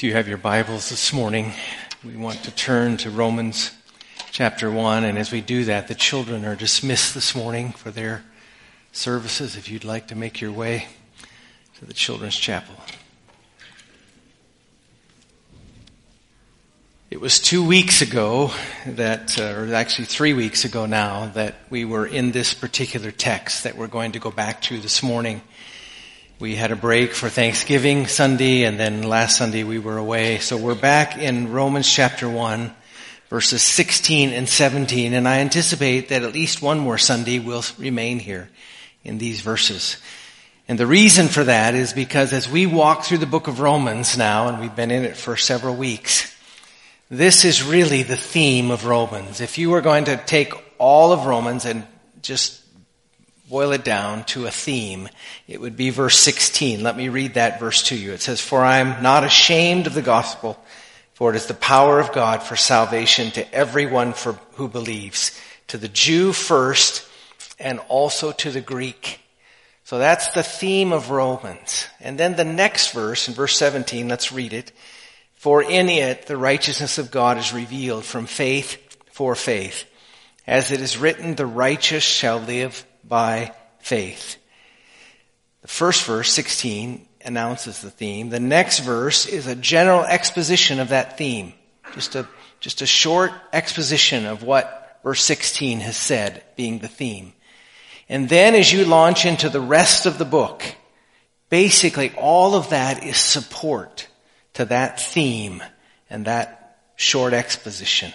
If you have your Bibles this morning, we want to turn to Romans chapter 1. And as we do that, the children are dismissed this morning for their services. If you'd like to make your way to the children's chapel. It was two weeks ago that, uh, or actually three weeks ago now, that we were in this particular text that we're going to go back to this morning. We had a break for Thanksgiving Sunday and then last Sunday we were away. So we're back in Romans chapter 1 verses 16 and 17 and I anticipate that at least one more Sunday will remain here in these verses. And the reason for that is because as we walk through the book of Romans now, and we've been in it for several weeks, this is really the theme of Romans. If you were going to take all of Romans and just boil it down to a theme, it would be verse 16. Let me read that verse to you. It says, For I am not ashamed of the gospel, for it is the power of God for salvation to everyone for, who believes, to the Jew first, and also to the Greek. So that's the theme of Romans. And then the next verse, in verse 17, let's read it. For in it the righteousness of God is revealed from faith for faith. As it is written, the righteous shall live by faith. The first verse, 16, announces the theme. The next verse is a general exposition of that theme. Just a, just a short exposition of what verse 16 has said being the theme. And then as you launch into the rest of the book, basically all of that is support to that theme and that short exposition.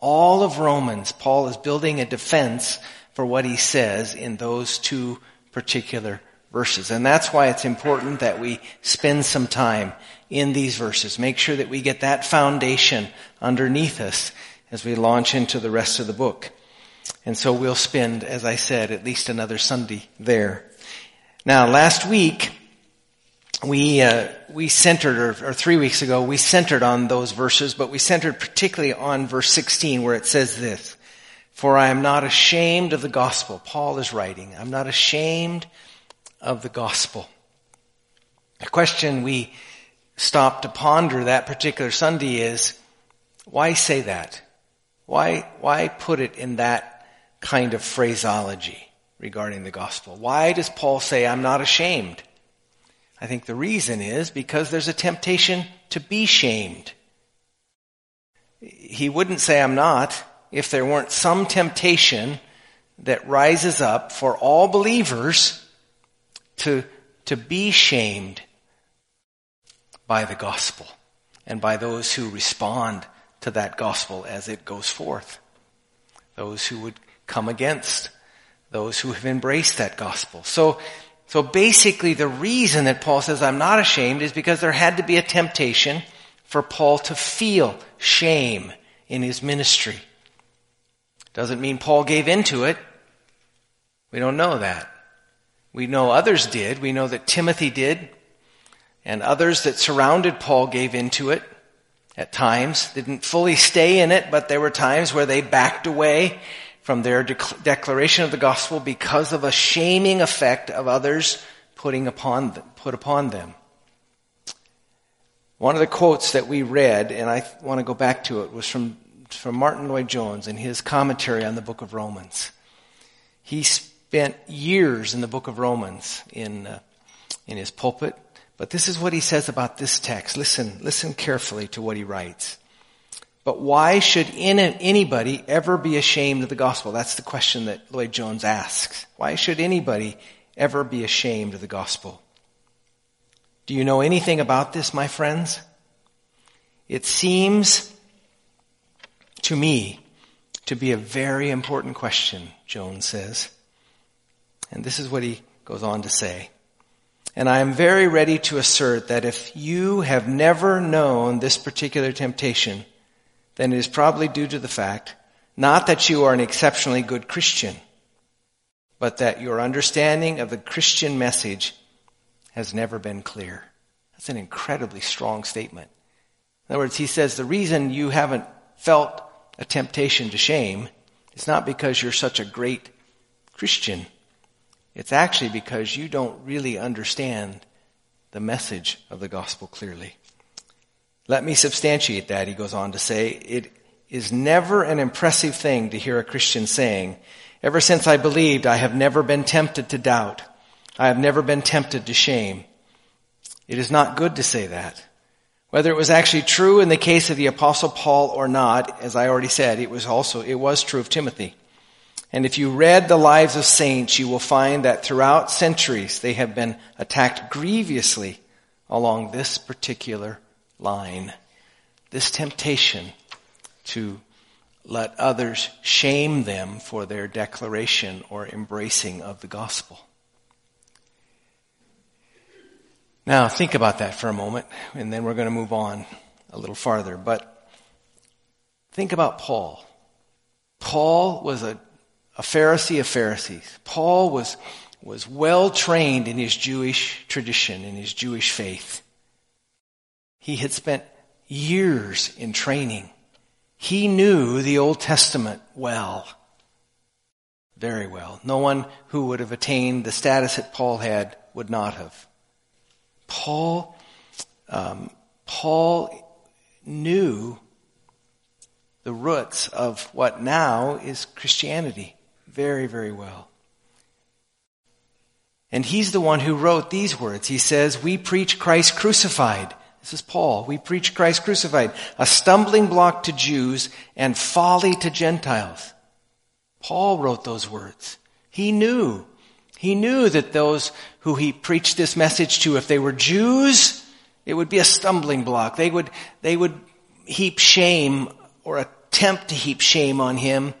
All of Romans, Paul is building a defense for what he says in those two particular verses. And that's why it's important that we spend some time in these verses. Make sure that we get that foundation underneath us as we launch into the rest of the book. And so we'll spend, as I said, at least another Sunday there. Now, last week, we, uh, we centered, or, or three weeks ago, we centered on those verses, but we centered particularly on verse 16 where it says this. For I am not ashamed of the gospel. Paul is writing. I'm not ashamed of the gospel. A question we stop to ponder that particular Sunday is, why say that? Why, why put it in that kind of phraseology regarding the gospel? Why does Paul say, I'm not ashamed? I think the reason is because there's a temptation to be shamed. He wouldn't say, I'm not if there weren't some temptation that rises up for all believers to, to be shamed by the gospel and by those who respond to that gospel as it goes forth. Those who would come against those who have embraced that gospel. So, so basically the reason that Paul says I'm not ashamed is because there had to be a temptation for Paul to feel shame in his ministry. Doesn't mean Paul gave into it. We don't know that. We know others did. We know that Timothy did. And others that surrounded Paul gave into it at times. Didn't fully stay in it, but there were times where they backed away from their declaration of the gospel because of a shaming effect of others putting upon them, put upon them. One of the quotes that we read, and I want to go back to it, was from from Martyn Lloyd-Jones in his commentary on the book of Romans. He spent years in the book of Romans in, uh, in his pulpit, but this is what he says about this text. Listen, listen carefully to what he writes. But why should anybody ever be ashamed of the gospel? That's the question that Lloyd Jones asks. Why should anybody ever be ashamed of the gospel? Do you know anything about this, my friends? It seems to me to be a very important question, Jones says. And this is what he goes on to say. And I am very ready to assert that if you have never known this particular temptation, then it is probably due to the fact not that you are an exceptionally good Christian, but that your understanding of the Christian message has never been clear. That's an incredibly strong statement. In other words, he says the reason you haven't felt a temptation to shame, it's not because you're such a great Christian. It's actually because you don't really understand the message of the gospel clearly. Let me substantiate that, he goes on to say. It is never an impressive thing to hear a Christian saying, Ever since I believed, I have never been tempted to doubt. I have never been tempted to shame. It is not good to say that. Whether it was actually true in the case of the apostle Paul or not, as I already said, it was also, it was true of Timothy. And if you read the lives of saints, you will find that throughout centuries they have been attacked grievously along this particular line. This temptation to let others shame them for their declaration or embracing of the gospel. Now, think about that for a moment, and then we're going to move on a little farther. But think about Paul. Paul was a, a Pharisee of Pharisees. Paul was, was well trained in his Jewish tradition, in his Jewish faith. He had spent years in training. He knew the Old Testament well. Very well. No one who would have attained the status that Paul had would not have. Paul, um, Paul knew the roots of what now is Christianity very, very well. And he's the one who wrote these words. He says, We preach Christ crucified. This is Paul. We preach Christ crucified, a stumbling block to Jews and folly to Gentiles. Paul wrote those words. He knew he knew that those who he preached this message to, if they were Jews, it would be a stumbling block. They would, they would heap shame or attempt to heap shame on him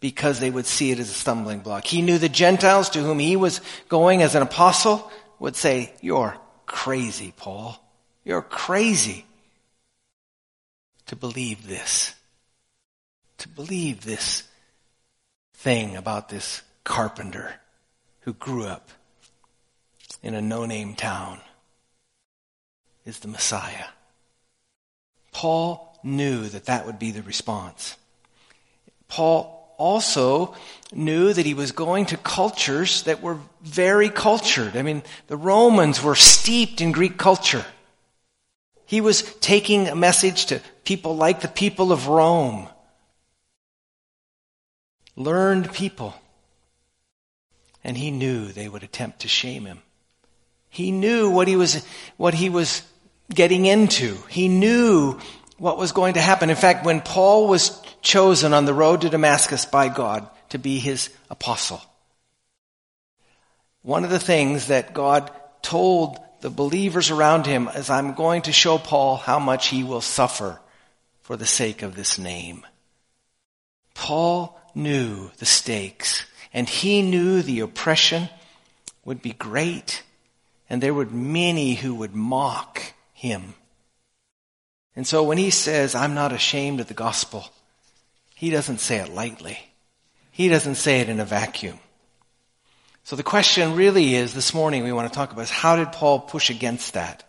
because they would see it as a stumbling block. He knew the Gentiles to whom he was going as an apostle would say, you're crazy, Paul. You're crazy to believe this. To believe this thing about this carpenter who grew up in a no-name town is the Messiah. Paul knew that that would be the response. Paul also knew that he was going to cultures that were very cultured. I mean, the Romans were steeped in Greek culture. He was taking a message to people like the people of Rome. Learned people and he knew they would attempt to shame him. He knew what he was, what he was getting into. He knew what was going to happen. In fact, when Paul was chosen on the road to Damascus by God to be his apostle, one of the things that God told the believers around him is, I'm going to show Paul how much he will suffer for the sake of this name. Paul knew the stakes and he knew the oppression would be great and there would many who would mock him. And so when he says, I'm not ashamed of the gospel, he doesn't say it lightly. He doesn't say it in a vacuum. So the question really is this morning we want to talk about is how did Paul push against that?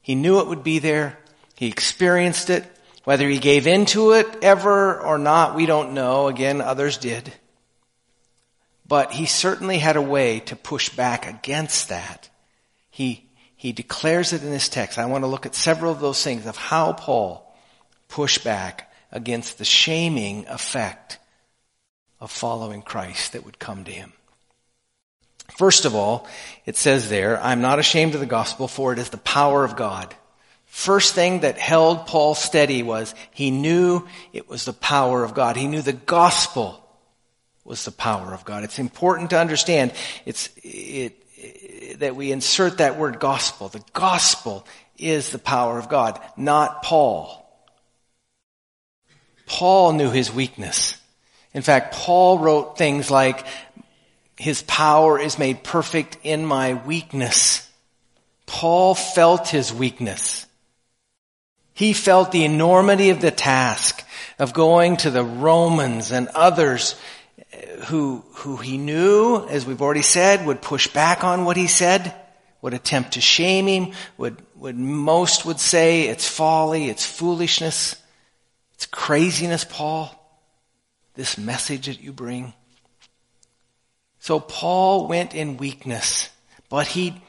He knew it would be there. He experienced it. Whether he gave into it ever or not, we don't know. Again, others did. But he certainly had a way to push back against that. He, he declares it in this text. I want to look at several of those things of how Paul pushed back against the shaming effect of following Christ that would come to him. First of all, it says there, I'm not ashamed of the gospel for it is the power of God. First thing that held Paul steady was he knew it was the power of God. He knew the gospel was the power of God. It's important to understand it's, it, it, that we insert that word gospel. The gospel is the power of God, not Paul. Paul knew his weakness. In fact, Paul wrote things like, his power is made perfect in my weakness. Paul felt his weakness. He felt the enormity of the task of going to the Romans and others who, who he knew, as we've already said, would push back on what he said, would attempt to shame him, would, would most would say it's folly, it's foolishness, it's craziness, Paul, this message that you bring. So Paul went in weakness, but he,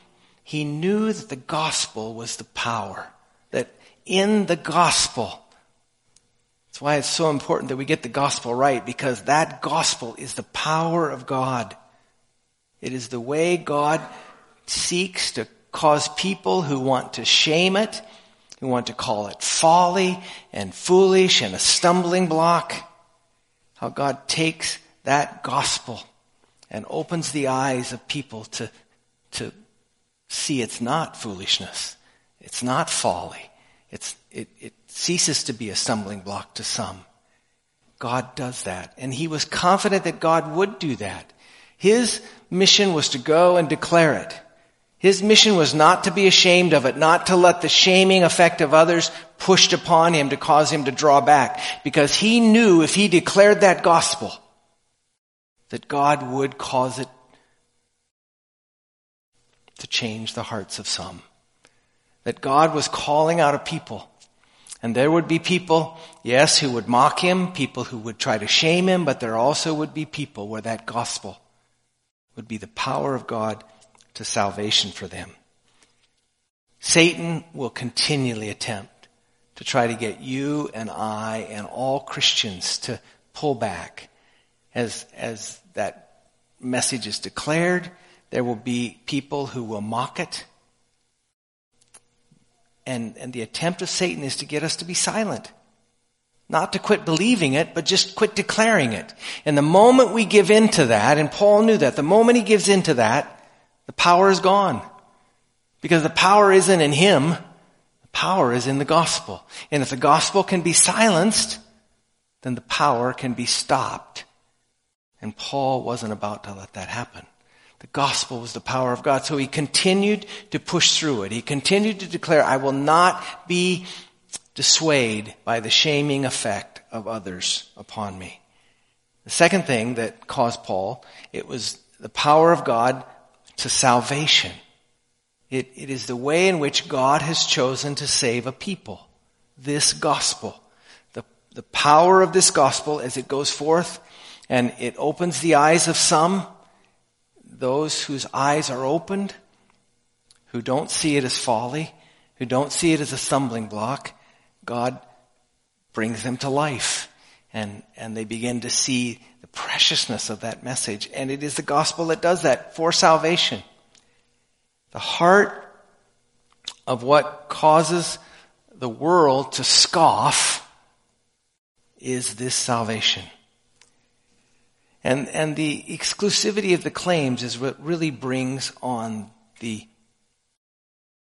he knew that the gospel was the power That in the gospel, that's why it's so important that we get the gospel right, because that gospel is the power of God. It is the way God seeks to cause people who want to shame it, who want to call it folly and foolish and a stumbling block, how God takes that gospel and opens the eyes of people to, to see it's not foolishness. It's not folly. It's, it, it ceases to be a stumbling block to some. God does that. And he was confident that God would do that. His mission was to go and declare it. His mission was not to be ashamed of it, not to let the shaming effect of others pushed upon him to cause him to draw back, because he knew if he declared that gospel, that God would cause it to change the hearts of some. That God was calling out a people. And there would be people, yes, who would mock him, people who would try to shame him, but there also would be people where that gospel would be the power of God to salvation for them. Satan will continually attempt to try to get you and I and all Christians to pull back as, as that message is declared. There will be people who will mock it. And, and the attempt of Satan is to get us to be silent. Not to quit believing it, but just quit declaring it. And the moment we give in to that, and Paul knew that, the moment he gives in to that, the power is gone. Because the power isn't in him, the power is in the gospel. And if the gospel can be silenced, then the power can be stopped. And Paul wasn't about to let that happen. The gospel was the power of God. So he continued to push through it. He continued to declare, I will not be dissuaded by the shaming effect of others upon me. The second thing that caused Paul, it was the power of God to salvation. It, it is the way in which God has chosen to save a people. This gospel. The, the power of this gospel as it goes forth and it opens the eyes of some, those whose eyes are opened, who don't see it as folly, who don't see it as a stumbling block, God brings them to life. And, and they begin to see the preciousness of that message. And it is the gospel that does that for salvation. The heart of what causes the world to scoff is this salvation. And, and the exclusivity of the claims is what really brings on the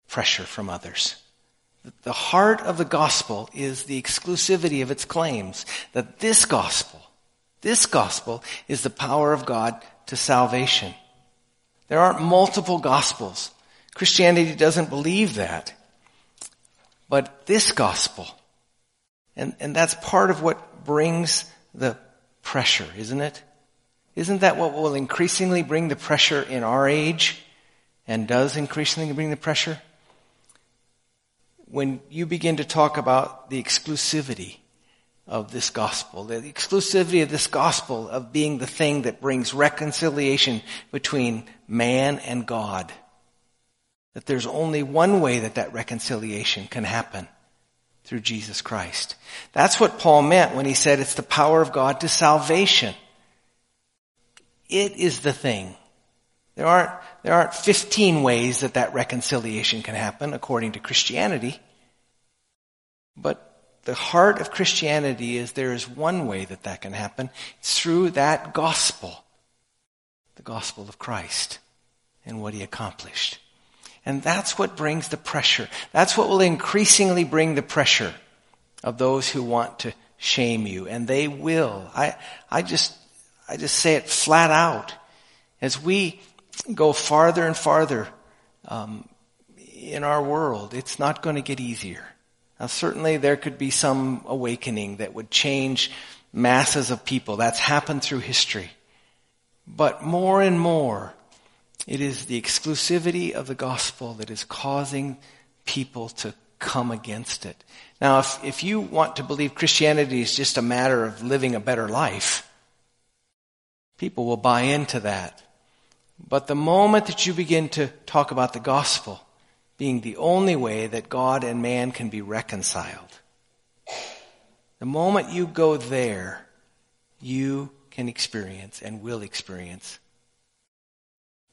pressure from others. The heart of the gospel is the exclusivity of its claims. That this gospel, this gospel is the power of God to salvation. There aren't multiple gospels. Christianity doesn't believe that. But this gospel, and, and that's part of what brings the pressure, isn't it? Isn't that what will increasingly bring the pressure in our age and does increasingly bring the pressure? When you begin to talk about the exclusivity of this gospel, the exclusivity of this gospel of being the thing that brings reconciliation between man and God. That there's only one way that that reconciliation can happen through Jesus Christ. That's what Paul meant when he said it's the power of God to salvation. It is the thing. There aren't, there aren't 15 ways that that reconciliation can happen according to Christianity. But the heart of Christianity is there is one way that that can happen. It's through that gospel. The gospel of Christ and what he accomplished. And that's what brings the pressure. That's what will increasingly bring the pressure of those who want to shame you. And they will. I, I just, I just say it flat out. As we go farther and farther um, in our world, it's not going to get easier. Now, certainly there could be some awakening that would change masses of people. That's happened through history. But more and more, it is the exclusivity of the gospel that is causing people to come against it. Now, if, if you want to believe Christianity is just a matter of living a better life, People will buy into that. But the moment that you begin to talk about the gospel, being the only way that God and man can be reconciled. The moment you go there, you can experience and will experience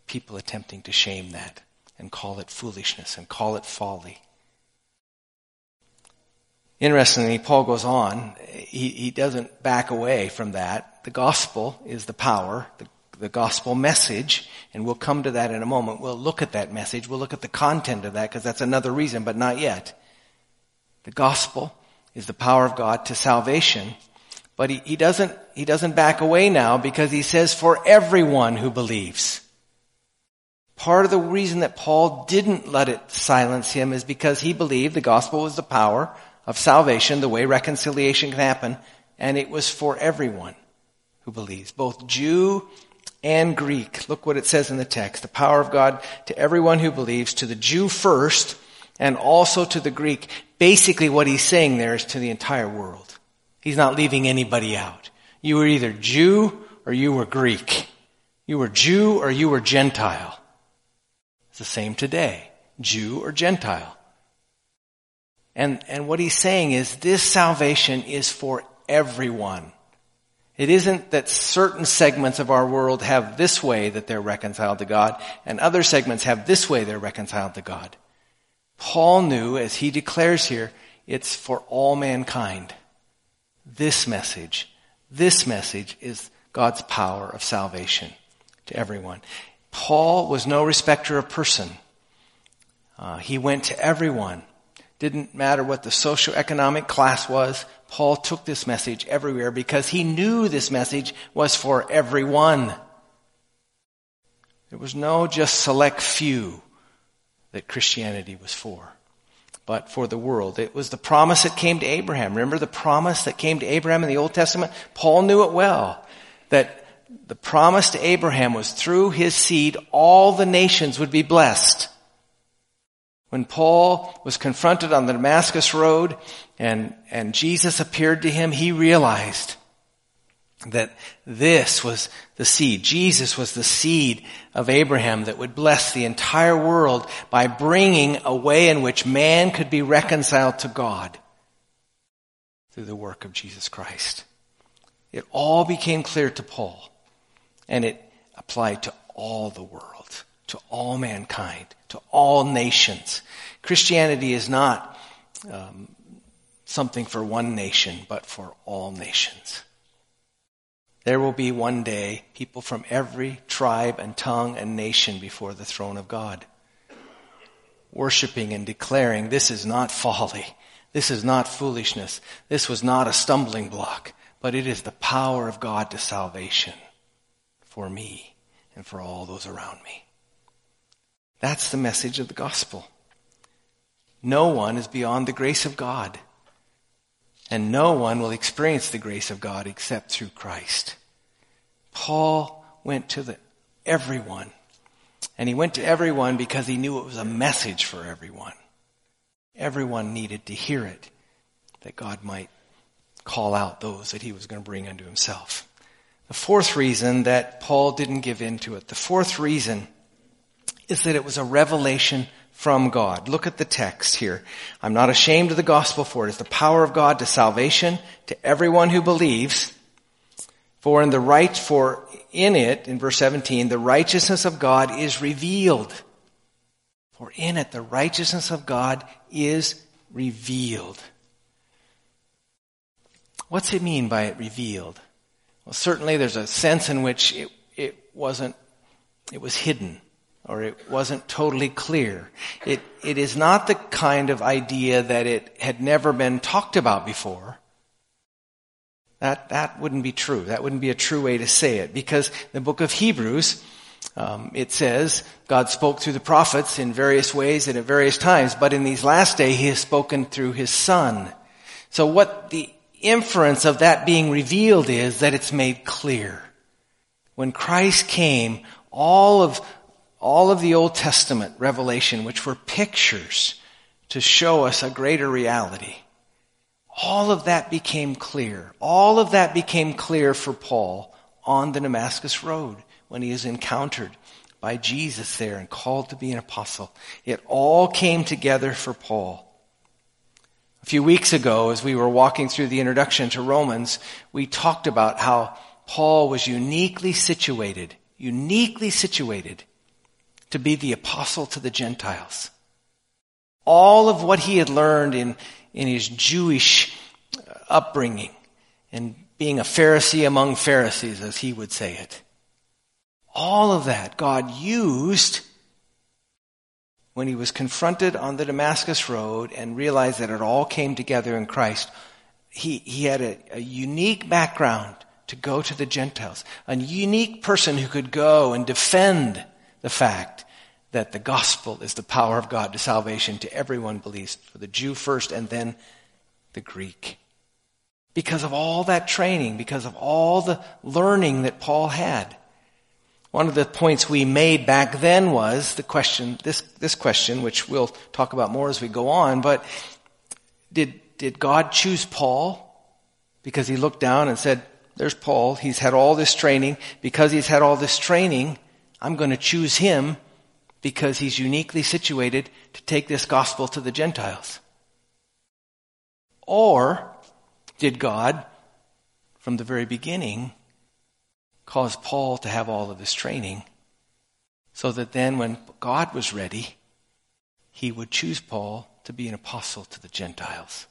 people attempting to shame that and call it foolishness and call it folly. Interestingly, Paul goes on. He, he doesn't back away from that. The gospel is the power, the, the gospel message, and we'll come to that in a moment. We'll look at that message. We'll look at the content of that because that's another reason, but not yet. The gospel is the power of God to salvation. But he, he doesn't, he doesn't back away now because he says for everyone who believes. Part of the reason that Paul didn't let it silence him is because he believed the gospel was the power of salvation, the way reconciliation can happen, and it was for everyone who believes, both Jew and Greek. Look what it says in the text. The power of God to everyone who believes, to the Jew first, and also to the Greek. Basically what he's saying there is to the entire world. He's not leaving anybody out. You were either Jew or you were Greek. You were Jew or you were Gentile. It's the same today. Jew or Gentile. And, and what he's saying is this salvation is for everyone. It isn't that certain segments of our world have this way that they're reconciled to God and other segments have this way they're reconciled to God. Paul knew, as he declares here, it's for all mankind. This message, this message is God's power of salvation to everyone. Paul was no respecter of person. Uh, he went to everyone. Didn't matter what the socioeconomic class was. Paul took this message everywhere because he knew this message was for everyone. There was no just select few that Christianity was for, but for the world. It was the promise that came to Abraham. Remember the promise that came to Abraham in the Old Testament? Paul knew it well. That the promise to Abraham was through his seed, all the nations would be blessed. When Paul was confronted on the Damascus road and, and Jesus appeared to him, he realized that this was the seed. Jesus was the seed of Abraham that would bless the entire world by bringing a way in which man could be reconciled to God through the work of Jesus Christ. It all became clear to Paul and it applied to all the world, to all mankind, to all nations. Christianity is not um, something for one nation, but for all nations. There will be one day people from every tribe and tongue and nation before the throne of God, worshiping and declaring, this is not folly. This is not foolishness. This was not a stumbling block, but it is the power of God to salvation for me and for all those around me. That's the message of the gospel. No one is beyond the grace of God. And no one will experience the grace of God except through Christ. Paul went to the, everyone. And he went to everyone because he knew it was a message for everyone. Everyone needed to hear it, that God might call out those that he was going to bring unto himself. The fourth reason that Paul didn't give in to it, the fourth reason is that it was a revelation from God. Look at the text here. I'm not ashamed of the gospel for it is the power of God to salvation to everyone who believes. For in the right, for in it, in verse 17, the righteousness of God is revealed. For in it, the righteousness of God is revealed. What's it mean by it revealed? Well, certainly there's a sense in which it, it wasn't, it was hidden or it wasn't totally clear. It, it is not the kind of idea that it had never been talked about before. That, that wouldn't be true. That wouldn't be a true way to say it because the book of Hebrews, um, it says God spoke through the prophets in various ways and at various times, but in these last days he has spoken through his son. So what the inference of that being revealed is that it's made clear. When Christ came, all of all of the Old Testament revelation, which were pictures to show us a greater reality, all of that became clear. All of that became clear for Paul on the Damascus Road when he is encountered by Jesus there and called to be an apostle. It all came together for Paul. A few weeks ago, as we were walking through the introduction to Romans, we talked about how Paul was uniquely situated, uniquely situated to be the apostle to the Gentiles. All of what he had learned in, in his Jewish uh, upbringing and being a Pharisee among Pharisees, as he would say it. All of that God used when he was confronted on the Damascus Road and realized that it all came together in Christ. He, he had a, a unique background to go to the Gentiles, a unique person who could go and defend the fact that the gospel is the power of God to salvation to everyone believes, for the Jew first and then the Greek. Because of all that training, because of all the learning that Paul had. One of the points we made back then was the question, this, this question, which we'll talk about more as we go on, but did, did God choose Paul because he looked down and said, there's Paul, he's had all this training. Because he's had all this training, I'm going to choose him because he's uniquely situated to take this gospel to the Gentiles. Or did God, from the very beginning, cause Paul to have all of this training so that then when God was ready, he would choose Paul to be an apostle to the Gentiles.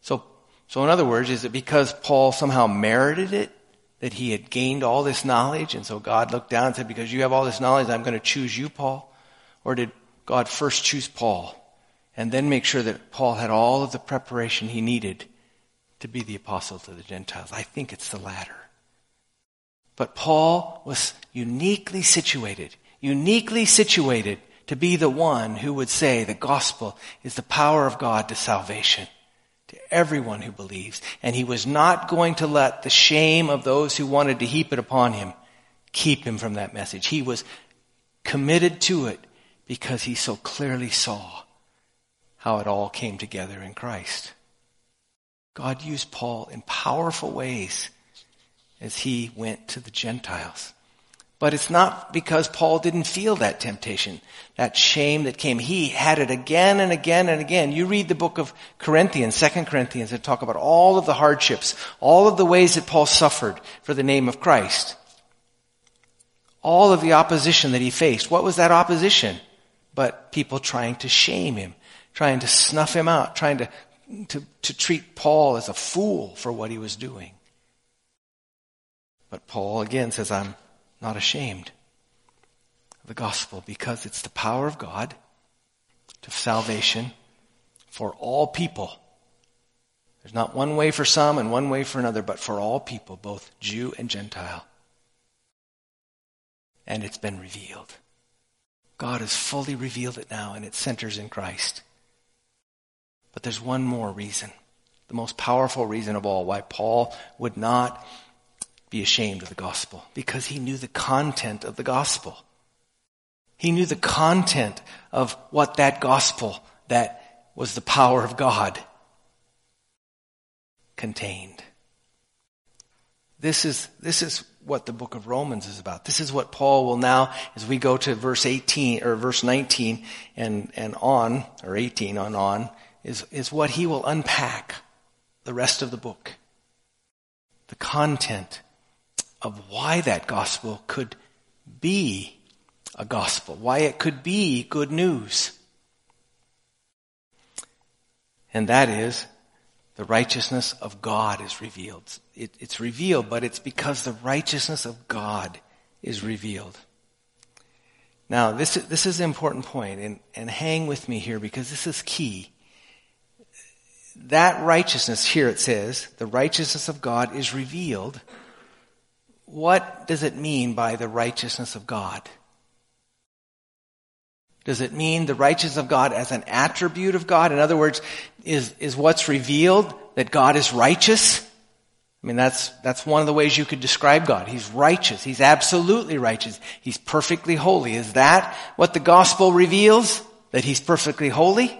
So, so in other words, is it because Paul somehow merited it that he had gained all this knowledge and so God looked down and said, because you have all this knowledge, I'm going to choose you, Paul? Or did God first choose Paul and then make sure that Paul had all of the preparation he needed to be the apostle to the Gentiles? I think it's the latter. But Paul was uniquely situated, uniquely situated to be the one who would say the gospel is the power of God to salvation to everyone who believes. And he was not going to let the shame of those who wanted to heap it upon him keep him from that message. He was committed to it because he so clearly saw how it all came together in Christ. God used Paul in powerful ways as he went to the Gentiles. But it's not because Paul didn't feel that temptation, that shame that came. He had it again and again and again. You read the book of Corinthians, Second Corinthians, and talk about all of the hardships, all of the ways that Paul suffered for the name of Christ. All of the opposition that he faced. What was that opposition? But people trying to shame him, trying to snuff him out, trying to, to, to treat Paul as a fool for what he was doing. But Paul again says, I'm not ashamed of the gospel because it's the power of God to salvation for all people. There's not one way for some and one way for another, but for all people, both Jew and Gentile. And it's been revealed. God has fully revealed it now, and it centers in Christ. But there's one more reason, the most powerful reason of all, why Paul would not be ashamed of the gospel because he knew the content of the gospel. He knew the content of what that gospel that was the power of God contained. This is, this is what the book of Romans is about. This is what Paul will now, as we go to verse 18 or verse 19 and, and on, or 18 on on, is, is what he will unpack the rest of the book. The content of why that gospel could be a gospel, why it could be good news. And that is the righteousness of God is revealed. It, it's revealed, but it's because the righteousness of God is revealed. Now, this, this is an important point, and, and hang with me here because this is key. That righteousness, here it says, the righteousness of God is revealed what does it mean by the righteousness of God? Does it mean the righteousness of God as an attribute of God? In other words, is, is what's revealed that God is righteous? I mean, that's, that's one of the ways you could describe God. He's righteous. He's absolutely righteous. He's perfectly holy. Is that what the gospel reveals? That he's perfectly holy?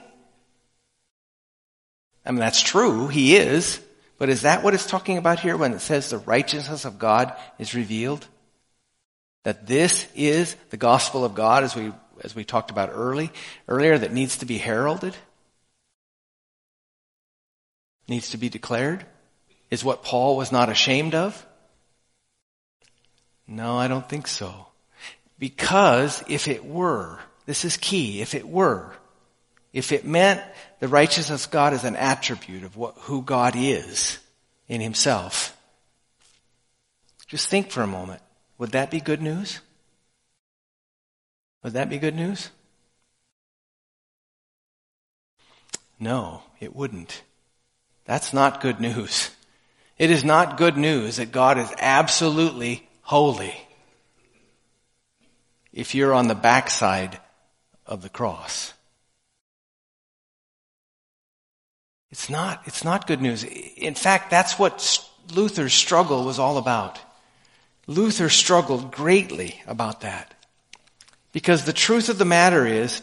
I mean, that's true. He is. But is that what it's talking about here when it says the righteousness of God is revealed? That this is the gospel of God as we, as we talked about early, earlier that needs to be heralded? Needs to be declared? Is what Paul was not ashamed of? No, I don't think so. Because if it were, this is key, if it were, if it meant the righteousness of God is an attribute of what, who God is in himself, just think for a moment. Would that be good news? Would that be good news? No, it wouldn't. That's not good news. It is not good news that God is absolutely holy if you're on the backside of the cross. It's not, it's not good news. In fact, that's what Luther's struggle was all about. Luther struggled greatly about that. Because the truth of the matter is,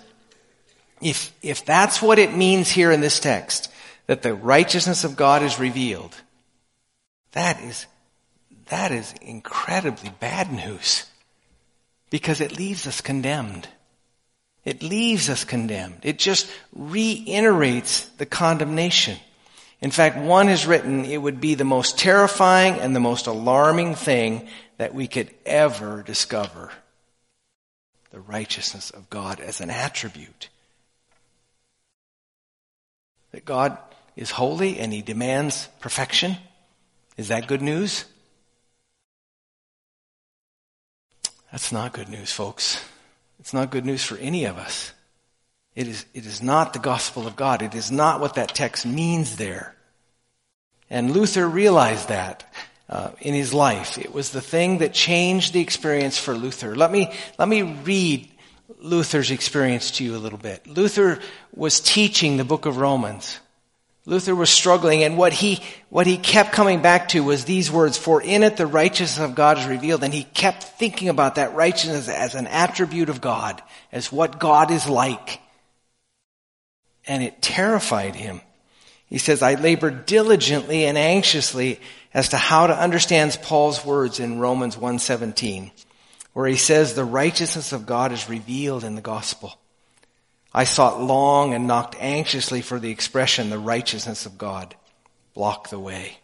if, if that's what it means here in this text, that the righteousness of God is revealed, that is, that is incredibly bad news. Because it leaves us condemned. It leaves us condemned. It just reiterates the condemnation. In fact, one has written it would be the most terrifying and the most alarming thing that we could ever discover. The righteousness of God as an attribute. That God is holy and He demands perfection. Is that good news? That's not good news, folks. It's not good news for any of us. It is, it is not the gospel of God. It is not what that text means there. And Luther realized that uh, in his life. It was the thing that changed the experience for Luther. Let me, let me read Luther's experience to you a little bit. Luther was teaching the book of Romans. Luther was struggling and what he, what he kept coming back to was these words, for in it the righteousness of God is revealed. And he kept thinking about that righteousness as an attribute of God, as what God is like. And it terrified him. He says, I labored diligently and anxiously as to how to understand Paul's words in Romans 1.17, where he says the righteousness of God is revealed in the gospel. I sought long and knocked anxiously for the expression, the righteousness of God. Block the way.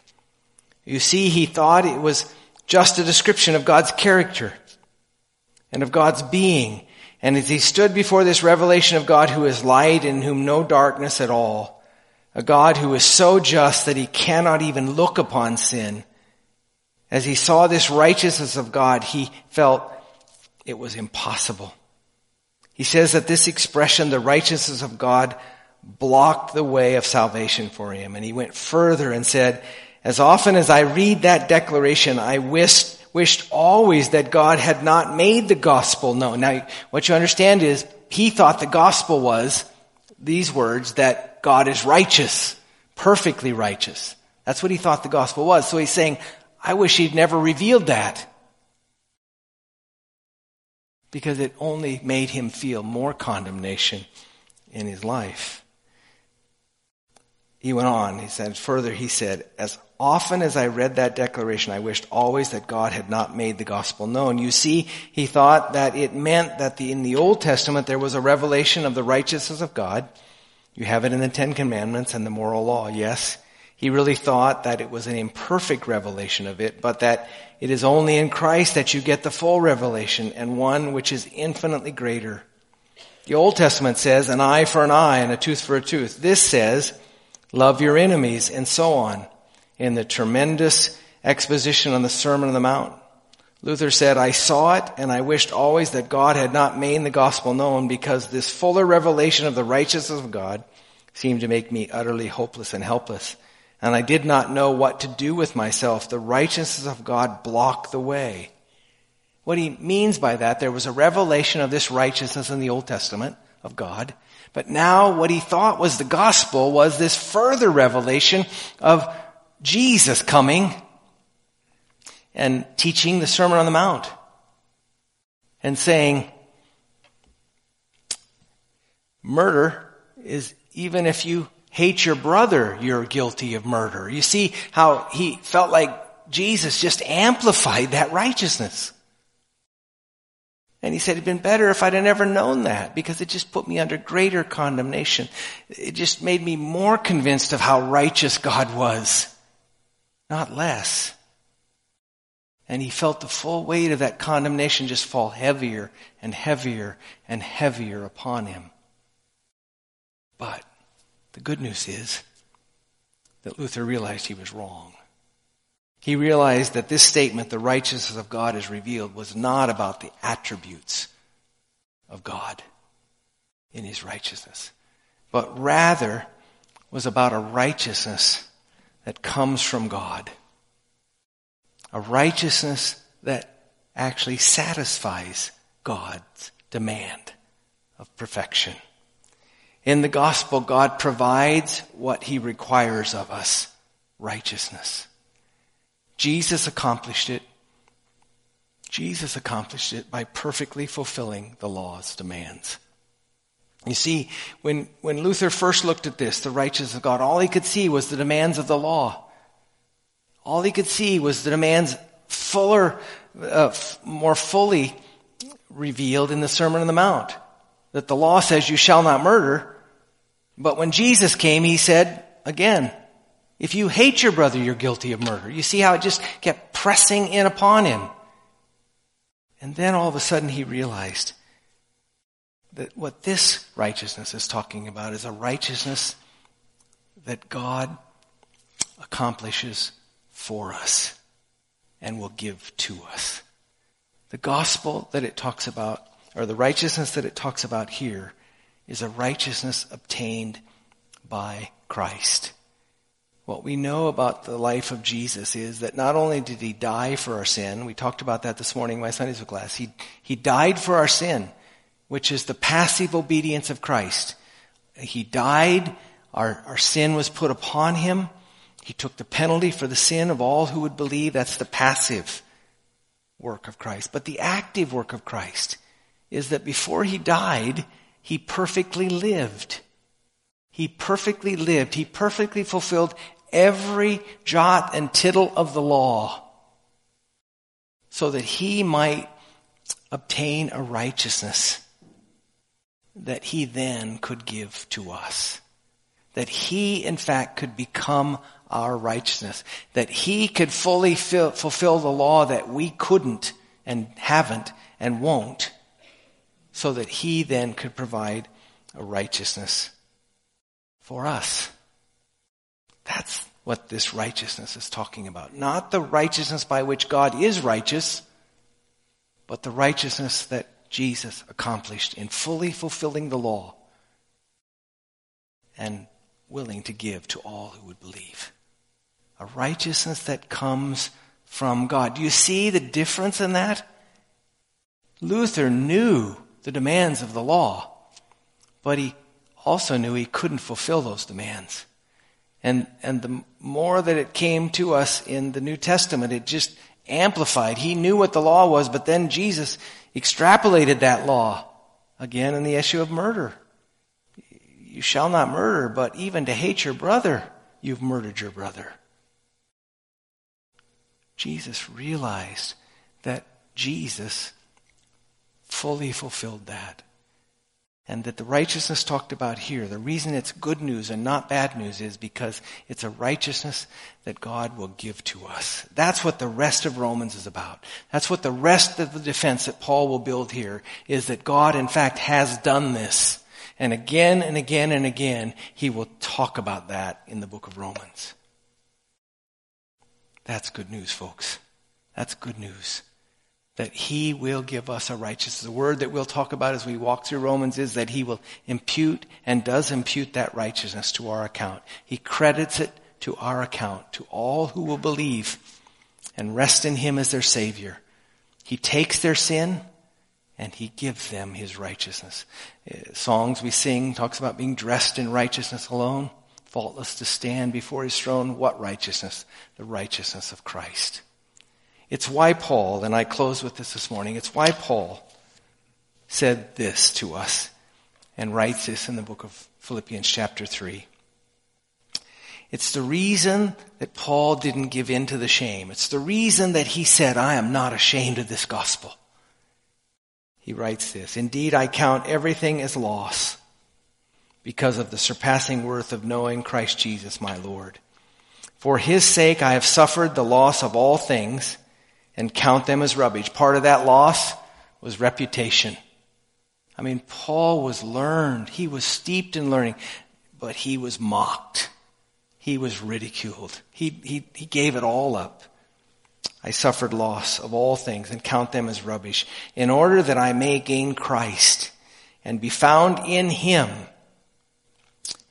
You see, he thought it was just a description of God's character and of God's being. And as he stood before this revelation of God who is light and whom no darkness at all, a God who is so just that he cannot even look upon sin, as he saw this righteousness of God, he felt it was impossible. He says that this expression, the righteousness of God, blocked the way of salvation for him. And he went further and said, as often as I read that declaration, I wished, wished always that God had not made the gospel known. Now, what you understand is he thought the gospel was these words that God is righteous, perfectly righteous. That's what he thought the gospel was. So he's saying, I wish he'd never revealed that because it only made him feel more condemnation in his life. He went on, he said, further, he said, as often as I read that declaration, I wished always that God had not made the gospel known. You see, he thought that it meant that the, in the Old Testament there was a revelation of the righteousness of God. You have it in the Ten Commandments and the moral law, yes. He really thought that it was an imperfect revelation of it, but that it is only in Christ that you get the full revelation and one which is infinitely greater. The Old Testament says an eye for an eye and a tooth for a tooth. This says love your enemies and so on in the tremendous exposition on the Sermon on the Mount. Luther said, I saw it and I wished always that God had not made the gospel known because this fuller revelation of the righteousness of God seemed to make me utterly hopeless and helpless and I did not know what to do with myself. The righteousness of God blocked the way. What he means by that, there was a revelation of this righteousness in the Old Testament of God. But now what he thought was the gospel was this further revelation of Jesus coming and teaching the Sermon on the Mount and saying, murder is even if you hate your brother, you're guilty of murder. You see how he felt like Jesus just amplified that righteousness. And he said, it'd been better if I'd have never known that because it just put me under greater condemnation. It just made me more convinced of how righteous God was, not less. And he felt the full weight of that condemnation just fall heavier and heavier and heavier upon him. But the good news is that Luther realized he was wrong. He realized that this statement, the righteousness of God is revealed, was not about the attributes of God in his righteousness, but rather was about a righteousness that comes from God. A righteousness that actually satisfies God's demand of perfection. In the gospel, God provides what he requires of us righteousness. Jesus accomplished it. Jesus accomplished it by perfectly fulfilling the law's demands. You see, when, when Luther first looked at this, the righteousness of God, all he could see was the demands of the law. All he could see was the demands fuller, uh, more fully revealed in the Sermon on the Mount. That the law says you shall not murder, but when Jesus came, he said, again, if you hate your brother, you're guilty of murder. You see how it just kept pressing in upon him. And then all of a sudden he realized that what this righteousness is talking about is a righteousness that God accomplishes for us and will give to us. The gospel that it talks about, or the righteousness that it talks about here, is a righteousness obtained by Christ. What we know about the life of Jesus is that not only did he die for our sin, we talked about that this morning in my Sunday school class, he, he died for our sin, which is the passive obedience of Christ. He died, our, our sin was put upon him, he took the penalty for the sin of all who would believe. That's the passive work of Christ. But the active work of Christ is that before he died, he perfectly lived. He perfectly lived. He perfectly fulfilled every jot and tittle of the law so that he might obtain a righteousness that he then could give to us. That he, in fact, could become our righteousness. That he could fully fill, fulfill the law that we couldn't and haven't and won't so that he then could provide a righteousness for us. That's what this righteousness is talking about. Not the righteousness by which God is righteous, but the righteousness that Jesus accomplished in fully fulfilling the law and willing to give to all who would believe. A righteousness that comes from God. Do you see the difference in that? Luther knew the demands of the law. But he also knew he couldn't fulfill those demands. And, and the more that it came to us in the New Testament, it just amplified. He knew what the law was, but then Jesus extrapolated that law again in the issue of murder. You shall not murder, but even to hate your brother, you've murdered your brother. Jesus realized that Jesus fully fulfilled that. And that the righteousness talked about here, the reason it's good news and not bad news is because it's a righteousness that God will give to us. That's what the rest of Romans is about. That's what the rest of the defense that Paul will build here is that God in fact has done this. And again and again and again, he will talk about that in the book of Romans. That's good news, folks. That's good news that he will give us a righteousness. The word that we'll talk about as we walk through Romans is that he will impute and does impute that righteousness to our account. He credits it to our account, to all who will believe and rest in him as their savior. He takes their sin and he gives them his righteousness. Uh, songs we sing talks about being dressed in righteousness alone, faultless to stand before his throne. What righteousness? The righteousness of Christ. It's why Paul, and I close with this this morning, it's why Paul said this to us and writes this in the book of Philippians chapter 3. It's the reason that Paul didn't give in to the shame. It's the reason that he said, I am not ashamed of this gospel. he writes this, Indeed, I count everything as loss because of the surpassing worth of knowing Christ Jesus my Lord. For his sake I have suffered the loss of all things and count them as rubbish. Part of that loss was reputation. I mean, Paul was learned. He was steeped in learning, but he was mocked. He was ridiculed. He, he, he gave it all up. I suffered loss of all things and count them as rubbish in order that I may gain Christ and be found in him,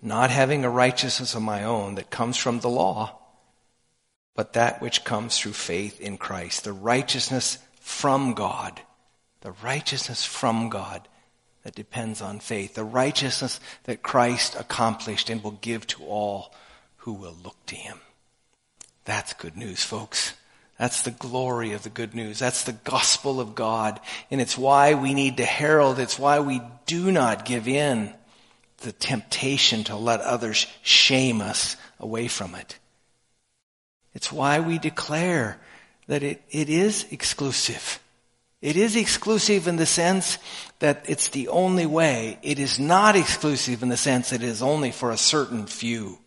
not having a righteousness of my own that comes from the law, but that which comes through faith in Christ, the righteousness from God, the righteousness from God that depends on faith, the righteousness that Christ accomplished and will give to all who will look to him. That's good news, folks. That's the glory of the good news. That's the gospel of God. And it's why we need to herald. It's why we do not give in the temptation to let others shame us away from it. It's why we declare that it, it is exclusive. It is exclusive in the sense that it's the only way. It is not exclusive in the sense that it is only for a certain few.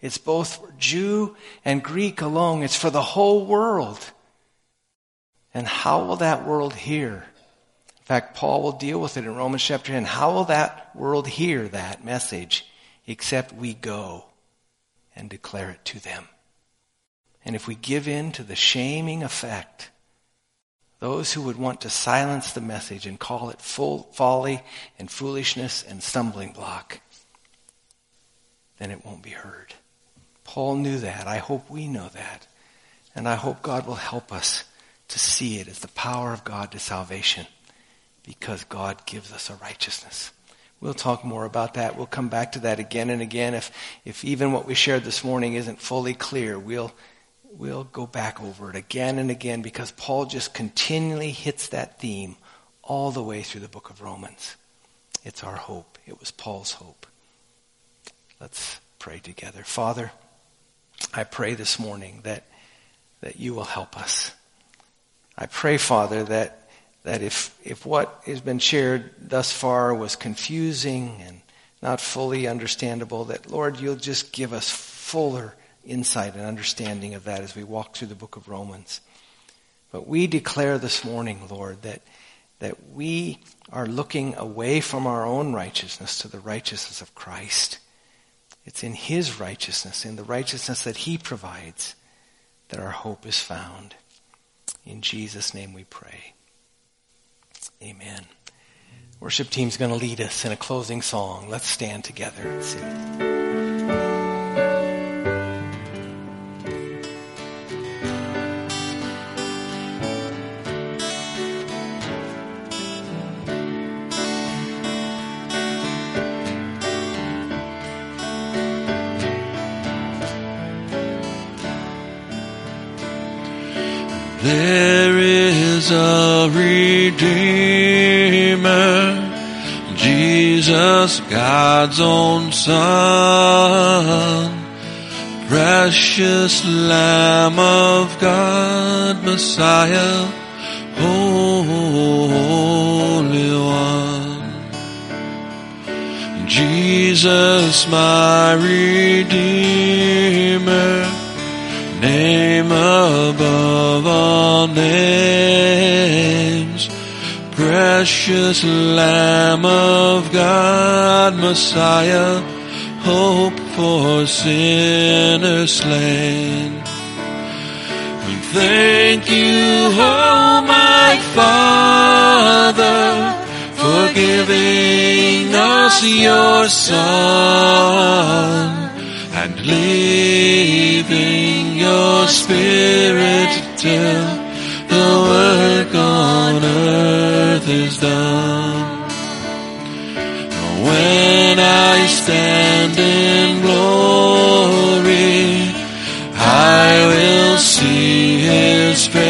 It's both for Jew and Greek alone. It's for the whole world. And how will that world hear? In fact, Paul will deal with it in Romans chapter 10. How will that world hear that message except we go and declare it to them? And if we give in to the shaming effect, those who would want to silence the message and call it full folly and foolishness and stumbling block, then it won't be heard. Paul knew that. I hope we know that. And I hope God will help us to see it as the power of God to salvation because God gives us a righteousness. We'll talk more about that. We'll come back to that again and again. If, if even what we shared this morning isn't fully clear, we'll, we'll go back over it again and again because Paul just continually hits that theme all the way through the book of Romans. It's our hope. It was Paul's hope. Let's pray together. Father, I pray this morning that, that you will help us. I pray, Father, that, that if, if what has been shared thus far was confusing and not fully understandable, that Lord, you'll just give us fuller insight and understanding of that as we walk through the book of Romans. But we declare this morning, Lord, that, that we are looking away from our own righteousness to the righteousness of Christ. It's in His righteousness, in the righteousness that He provides, that our hope is found. In Jesus' name we pray. Amen. Worship team's going to lead us in a closing song. Let's stand together and sing. Redeemer, Jesus, God's own Son, precious Lamb of God, Messiah, Holy One. Jesus, my Redeemer, name above all names, precious Lamb of God, Messiah, hope for sinners slain. We thank you, oh my Father, for giving us your Son and leaving your spirit till is done. When I stand in glory, I will see his face,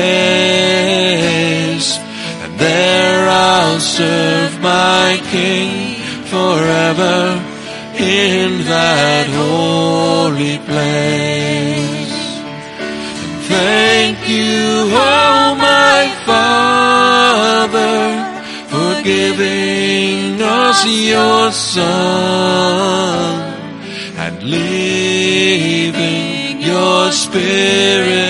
and there I'll serve my King forever in that holy place. Us your Son and leaving your Spirit